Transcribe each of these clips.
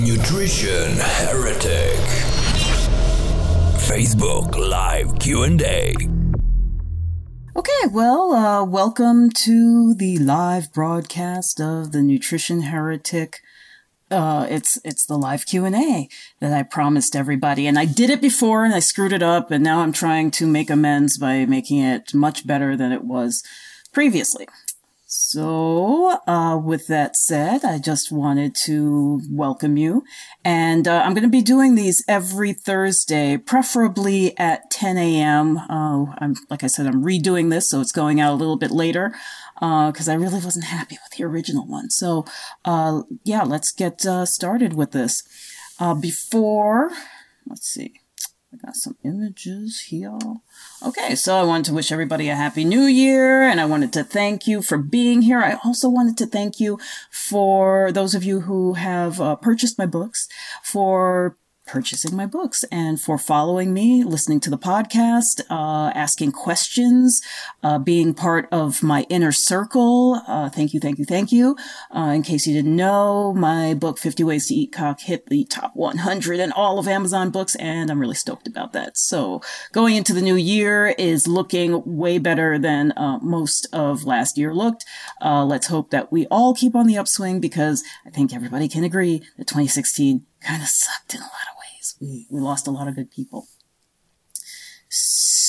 Nutrition Heretic. Facebook Live Q&A. Okay, well, uh, welcome to the live broadcast of the Nutrition Heretic. Uh, it's it's the live Q and A that I promised everybody, and I did it before, and I screwed it up, and now I'm trying to make amends by making it much better than it was previously. So, uh, with that said, I just wanted to welcome you. And uh, I'm going to be doing these every Thursday, preferably at 10 a.m. Uh, I'm, like I said, I'm redoing this, so it's going out a little bit later because uh, I really wasn't happy with the original one. So, uh, yeah, let's get uh, started with this. before, let's see. I got some images here. Okay, so I wanted to wish everybody a happy new year and I wanted to thank you for being here. I also wanted to thank you for those of you who have uh, purchased my books, for purchasing my books and for following me, listening to the podcast, uh, asking questions, uh, being part of my inner circle. Uh, thank you, thank you, thank you. Uh, in case you didn't know, my book, 50 Ways to Eat Cock, hit the top 100 in all of Amazon books, and I'm really stoked about that. So going into the new year is looking way better than uh, most of last year looked. Uh, let's hope that we all keep on the upswing because I think everybody can agree that 2016 kind of sucked in a lot of we, we lost a lot of good people.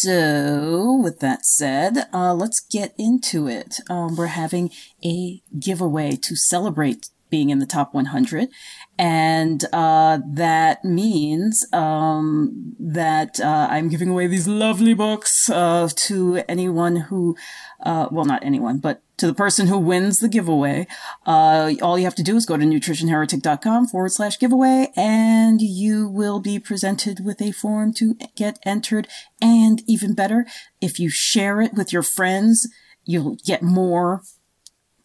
So, with that said, uh, let's get into it. Um, we're having a giveaway to celebrate being in the top 100. And uh, that means um, that uh, I'm giving away these lovely books uh, to anyone who, uh, well, not anyone, but to the person who wins the giveaway. Uh, all you have to do is go to nutritionheretic.com forward slash giveaway and you will be presented with a form to get entered. And even better, if you share it with your friends, you'll get more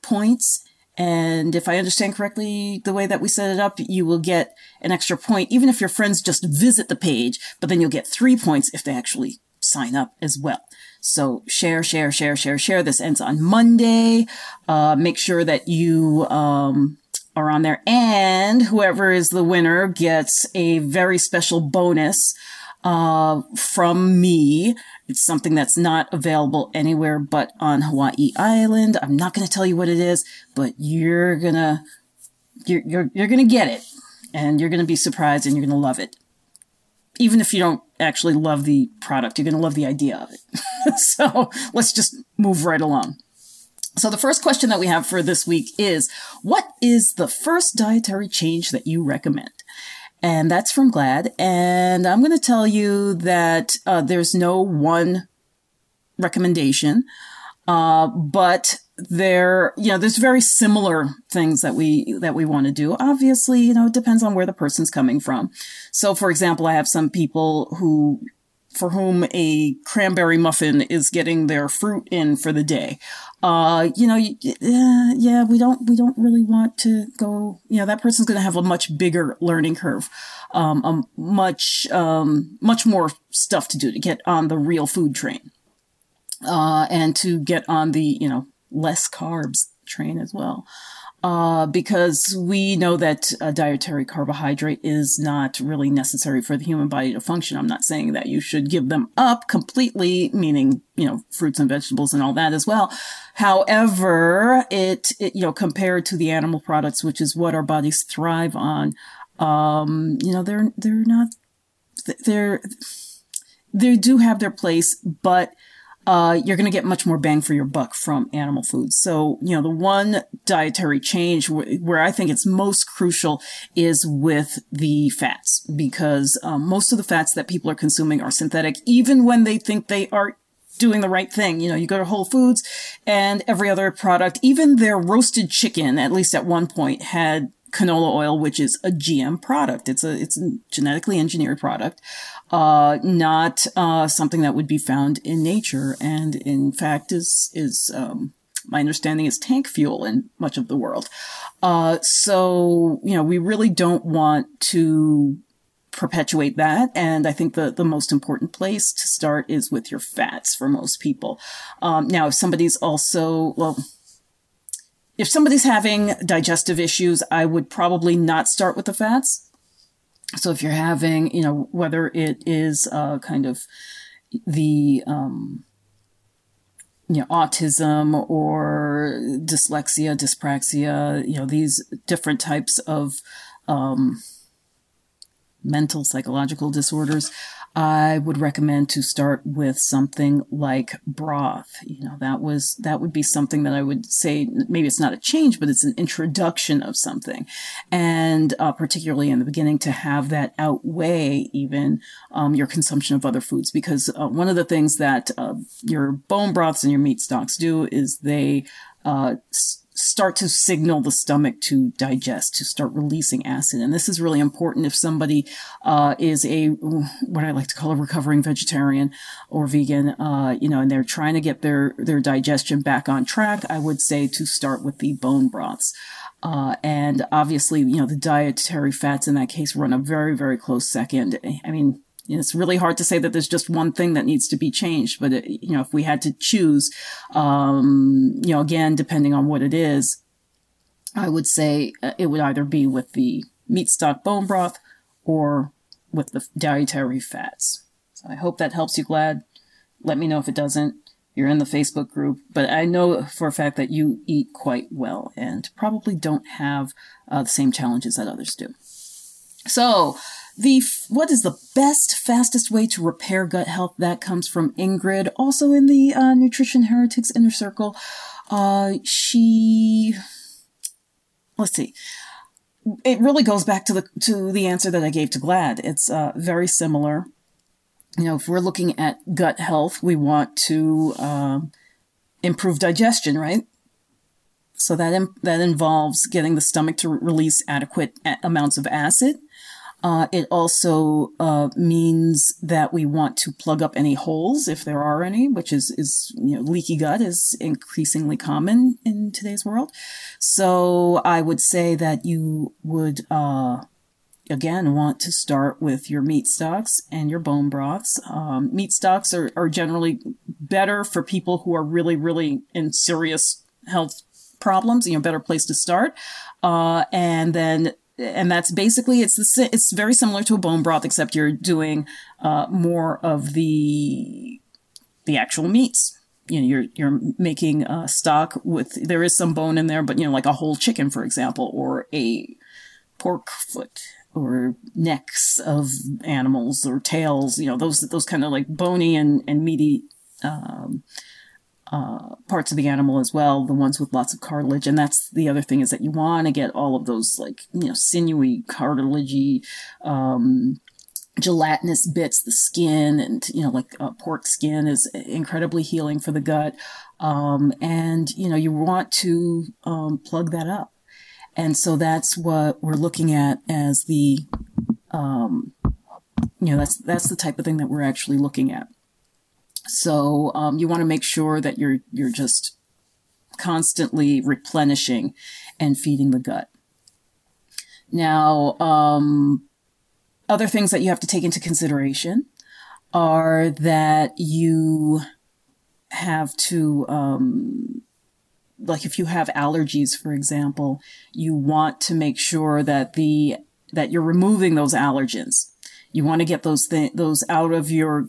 points. And if I understand correctly, the way that we set it up, you will get an extra point, even if your friends just visit the page, but then you'll get three points if they actually sign up as well. So share, share, share, share, share. This ends on Monday. Uh, make sure that you, um, are on there and whoever is the winner gets a very special bonus, uh, from me. It's something that's not available anywhere but on Hawaii Island. I'm not going to tell you what it is, but you're gonna, you're, you're, you're gonna get it and you're gonna be surprised and you're gonna love it even if you don't actually love the product, you're going to love the idea of it. so let's just move right along. So the first question that we have for this week is, what is the first dietary change that you recommend? And that's from Glad. And I'm going to tell you that uh, there's no one recommendation. Uh, but there, you know, there's very similar things that we, that we want to do. Obviously, you know, it depends on where the person's coming from. So, for example, I have some people who, for whom a cranberry muffin is getting their fruit in for the day. Uh, you know, uh, yeah, we don't, we don't really want to go, you know, that person's going to have a much bigger learning curve, um, a much, um, much more stuff to do to get on the real food train uh, and to get on the, you know, less carbs train as well. Uh, because we know that a dietary carbohydrate is not really necessary for the human body to function. I'm not saying that you should give them up completely, meaning, you know, fruits and vegetables and all that as well. However, it, it you know, compared to the animal products, which is what our bodies thrive on, um, you know, they're, they're not, they're, they do have their place, but uh, you're going to get much more bang for your buck from animal foods. So, you know, the one dietary change w- where I think it's most crucial is with the fats because um, most of the fats that people are consuming are synthetic, even when they think they are doing the right thing. You know, you go to Whole Foods and every other product, even their roasted chicken, at least at one point, had canola oil, which is a GM product. It's a, it's a genetically engineered product, uh, not, uh, something that would be found in nature. And in fact is, is, um, my understanding is tank fuel in much of the world. Uh, so, you know, we really don't want to perpetuate that. And I think the, the most important place to start is with your fats for most people. Um, now, if somebody's also, well, if somebody's having digestive issues, I would probably not start with the fats. So if you're having, you know, whether it is uh, kind of the um, you know, autism or dyslexia, dyspraxia, you know, these different types of um, mental, psychological disorders. I would recommend to start with something like broth. You know, that was, that would be something that I would say, maybe it's not a change, but it's an introduction of something. And, uh, particularly in the beginning to have that outweigh even, um, your consumption of other foods. Because, uh, one of the things that, uh, your bone broths and your meat stocks do is they, uh, start to signal the stomach to digest, to start releasing acid. And this is really important if somebody uh, is a what I like to call a recovering vegetarian or vegan, uh, you know, and they're trying to get their their digestion back on track. I would say to start with the bone broths. Uh, and obviously, you know, the dietary fats in that case run a very, very close second. I mean, it's really hard to say that there's just one thing that needs to be changed, but it, you know, if we had to choose, um, you know, again, depending on what it is, I would say uh, it would either be with the meat stock bone broth or with the dietary fats. So I hope that helps you, Glad. Let me know if it doesn't. You're in the Facebook group, but I know for a fact that you eat quite well and probably don't have uh, the same challenges that others do. So, the what is the best, fastest way to repair gut health? That comes from Ingrid, also in the uh, Nutrition Heretics Inner Circle. Uh, she, let's see, it really goes back to the to the answer that I gave to Glad. It's uh, very similar. You know, if we're looking at gut health, we want to uh, improve digestion, right? So that Im- that involves getting the stomach to release adequate a- amounts of acid uh, it also uh, means that we want to plug up any holes if there are any, which is is you know leaky gut is increasingly common in today's world. So I would say that you would uh, again want to start with your meat stocks and your bone broths. Um, meat stocks are, are generally better for people who are really really in serious health problems. You know, better place to start. Uh, and then and that's basically it's the it's very similar to a bone broth except you're doing uh, more of the the actual meats. You know you're you're making a stock with there is some bone in there but you know like a whole chicken for example or a pork foot or necks of animals or tails you know those those kind of like bony and and meaty um, uh, parts of the animal as well, the ones with lots of cartilage. And that's the other thing is that you want to get all of those like, you know, sinewy, cartilagey, um, gelatinous bits, the skin and, you know, like uh, pork skin is incredibly healing for the gut. Um, and, you know, you want to, um, plug that up. And so that's what we're looking at as the, um, you know, that's, that's the type of thing that we're actually looking at. So um, you want to make sure that you're you're just constantly replenishing and feeding the gut. Now, um, other things that you have to take into consideration are that you have to, um, like, if you have allergies, for example, you want to make sure that the that you're removing those allergens. You want to get those th- those out of your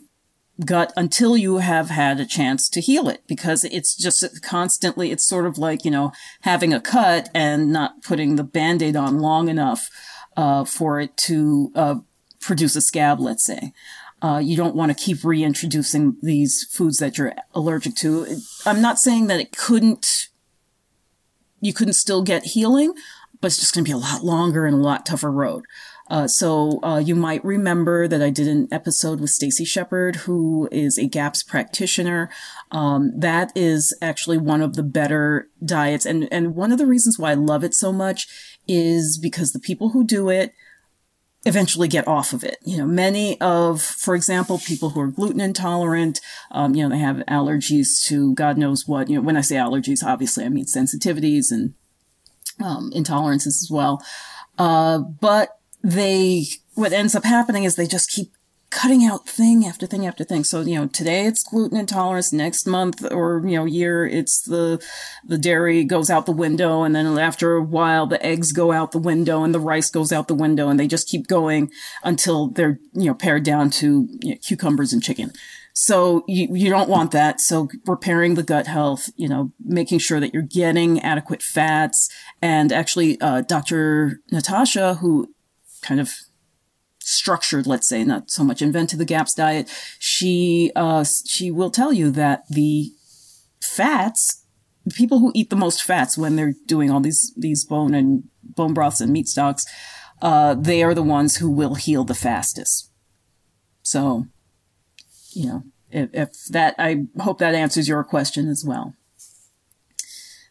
gut until you have had a chance to heal it because it's just constantly, it's sort of like, you know, having a cut and not putting the band-aid on long enough, uh, for it to, uh, produce a scab, let's say. Uh, you don't want to keep reintroducing these foods that you're allergic to. I'm not saying that it couldn't, you couldn't still get healing, but it's just going to be a lot longer and a lot tougher road. Uh, so uh, you might remember that I did an episode with Stacy Shepard, who is a GAPS practitioner. Um, that is actually one of the better diets, and and one of the reasons why I love it so much is because the people who do it eventually get off of it. You know, many of, for example, people who are gluten intolerant, um, you know, they have allergies to God knows what. You know, when I say allergies, obviously I mean sensitivities and um, intolerances as well. Uh, but they, what ends up happening is they just keep cutting out thing after thing after thing. So, you know, today it's gluten intolerance, next month or, you know, year it's the, the dairy goes out the window. And then after a while, the eggs go out the window and the rice goes out the window and they just keep going until they're, you know, pared down to you know, cucumbers and chicken. So you, you don't want that. So repairing the gut health, you know, making sure that you're getting adequate fats and actually, uh, Dr. Natasha, who kind of structured, let's say, not so much invented the GAPS diet, she, uh, she will tell you that the fats, people who eat the most fats when they're doing all these, these bone and bone broths and meat stocks, uh, they are the ones who will heal the fastest. So, you know, if, if that, I hope that answers your question as well.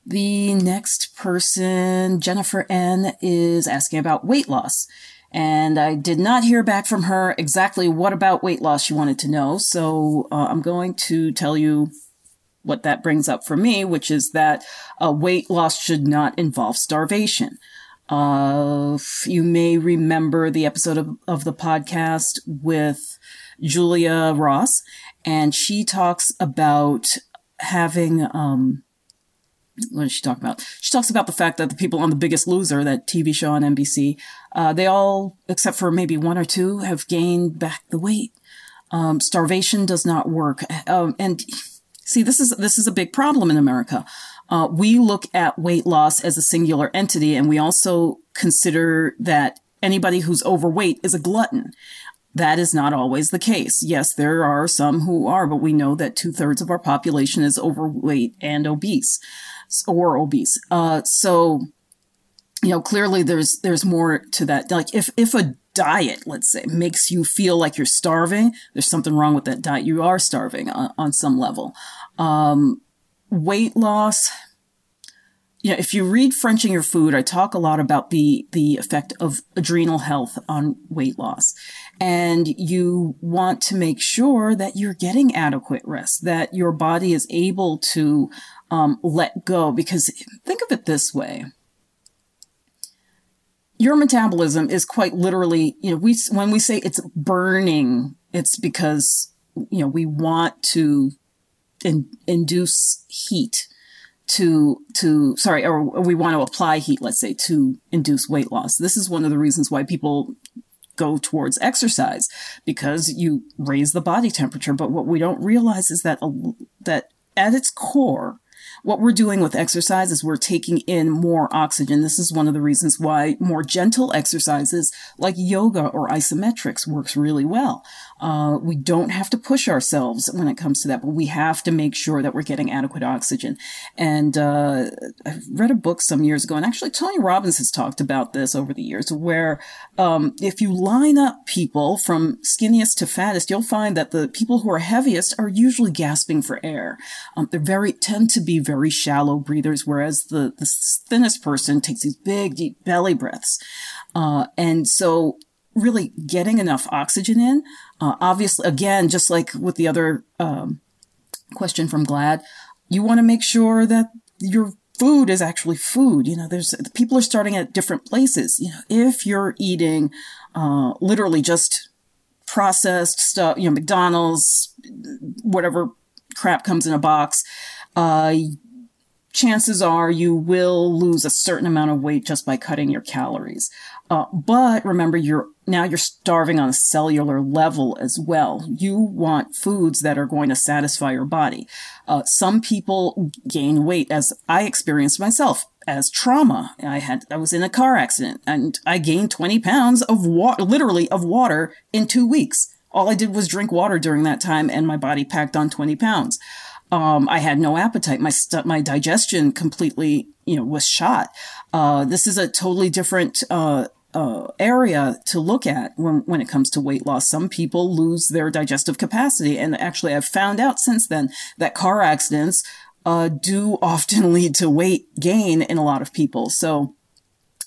The next person, Jennifer N, is asking about weight loss. And I did not hear back from her exactly what about weight loss she wanted to know. So uh, I'm going to tell you what that brings up for me, which is that uh, weight loss should not involve starvation. Uh, you may remember the episode of, of the podcast with Julia Ross, and she talks about having, um, what does she talk about? She talks about the fact that the people on The Biggest Loser, that TV show on NBC, uh, they all, except for maybe one or two, have gained back the weight. Um, starvation does not work. Um, and see, this is, this is a big problem in America. Uh, we look at weight loss as a singular entity, and we also consider that anybody who's overweight is a glutton. That is not always the case. Yes, there are some who are, but we know that two thirds of our population is overweight and obese or obese. Uh, so, you know, clearly there's, there's more to that. Like if, if a diet, let's say, makes you feel like you're starving, there's something wrong with that diet. You are starving on, on some level. Um, weight loss, you know, if you read Frenching Your Food, I talk a lot about the, the effect of adrenal health on weight loss. And you want to make sure that you're getting adequate rest, that your body is able to um, let go. Because think of it this way. Your metabolism is quite literally, you know, we, when we say it's burning, it's because, you know, we want to in, induce heat to to sorry or we want to apply heat let's say to induce weight loss this is one of the reasons why people go towards exercise because you raise the body temperature. But what we don't realize is that that at its core what we're doing with exercise is we're taking in more oxygen. This is one of the reasons why more gentle exercises like yoga or isometrics works really well. Uh, we don't have to push ourselves when it comes to that, but we have to make sure that we're getting adequate oxygen. And uh, I read a book some years ago, and actually Tony Robbins has talked about this over the years, where um, if you line up people from skinniest to fattest, you'll find that the people who are heaviest are usually gasping for air. Um, they're very tend to be very shallow breathers, whereas the the thinnest person takes these big deep belly breaths. Uh, and so really getting enough oxygen in. Uh, obviously, again, just like with the other um, question from Glad, you want to make sure that your food is actually food. You know, there's people are starting at different places. You know, if you're eating uh, literally just processed stuff, you know, McDonald's, whatever crap comes in a box, uh, chances are you will lose a certain amount of weight just by cutting your calories. Uh, but remember, you're now you're starving on a cellular level as well. You want foods that are going to satisfy your body. Uh, some people gain weight, as I experienced myself as trauma. I had I was in a car accident and I gained 20 pounds of water, literally of water, in two weeks. All I did was drink water during that time, and my body packed on 20 pounds. Um, I had no appetite. My st- my digestion completely, you know, was shot. Uh, this is a totally different uh, uh, area to look at when, when it comes to weight loss. Some people lose their digestive capacity. And actually, I've found out since then that car accidents uh, do often lead to weight gain in a lot of people. So,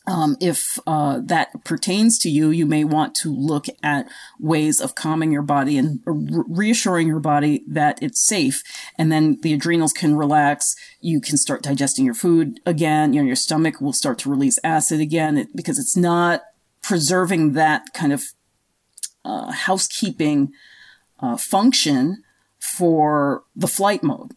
um, if uh, that pertains to you, you may want to look at ways of calming your body and re- reassuring your body that it's safe. And then the adrenals can relax. You can start digesting your food again. You know, your stomach will start to release acid again because it's not preserving that kind of uh, housekeeping uh, function for the flight mode.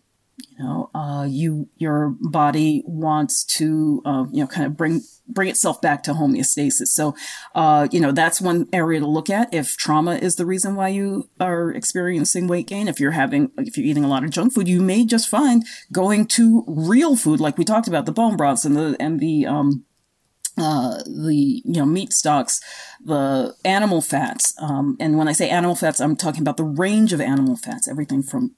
You know, uh, you your body wants to uh, you know kind of bring bring itself back to homeostasis. So, uh, you know, that's one area to look at. If trauma is the reason why you are experiencing weight gain, if you're having, if you're eating a lot of junk food, you may just find going to real food, like we talked about, the bone broths and the, and the, um, uh, the you know meat stocks, the animal fats, um, and when I say animal fats, I'm talking about the range of animal fats, everything from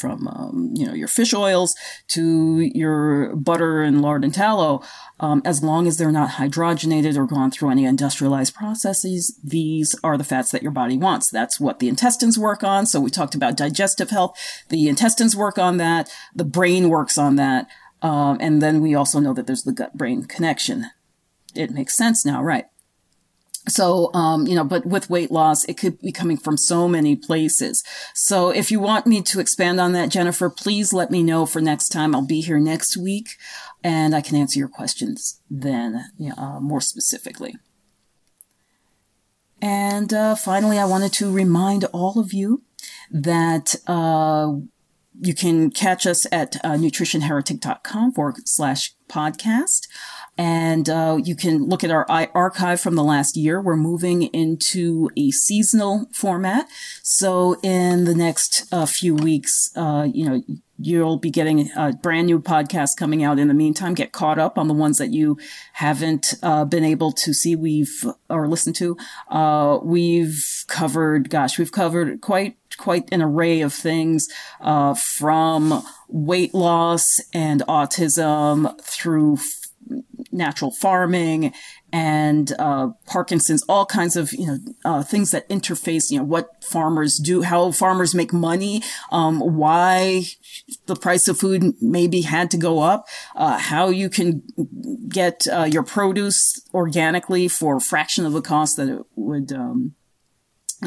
from um, you know your fish oils to your butter and lard and tallow, um, as long as they're not hydrogenated or gone through any industrialized processes, these are the fats that your body wants. That's what the intestines work on. So we talked about digestive health. The intestines work on that. The brain works on that. Um, and then we also know that there's the gut brain connection. It makes sense now, right? So, um, you know, but with weight loss, it could be coming from so many places. So if you want me to expand on that, Jennifer, please let me know for next time. I'll be here next week and I can answer your questions then uh, more specifically. And uh, finally, I wanted to remind all of you that uh, you can catch us at uh, nutritionheretic.com forward slash podcast. And uh, you can look at our archive from the last year. We're moving into a seasonal format. So in the next uh, few weeks, uh, you know, you'll be getting a brand new podcast coming out in the meantime. Get caught up on the ones that you haven't uh, been able to see, we've or listen to. Uh, we've covered, gosh, we've covered quite quite an array of things uh, from weight loss and autism through natural farming and uh, Parkinson's, all kinds of you know uh, things that interface. You know what farmers do, how farmers make money, um, why the price of food maybe had to go up, uh, how you can get uh, your produce organically for a fraction of the cost that it would. Um,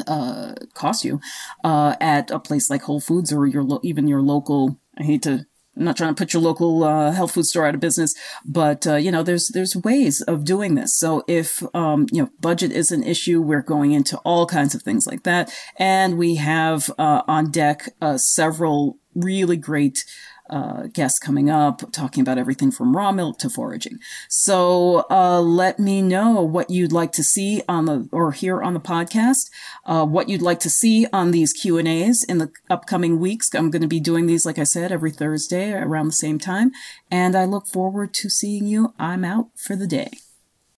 uh, cost you uh, at a place like Whole Foods or your lo- even your local. I hate to I'm not trying to put your local uh, health food store out of business, but uh, you know, there's there's ways of doing this. So if um, you know budget is an issue, we're going into all kinds of things like that, and we have uh, on deck uh, several really great uh, guests coming up talking about everything from raw milk to foraging. So uh, let me know what you'd like to see on the or hear on the podcast, uh, what you'd like to see on these Q and A's in the upcoming weeks. I'm going to be doing these, like I said, every Thursday around the same time, and I look forward to seeing you. I'm out for the day.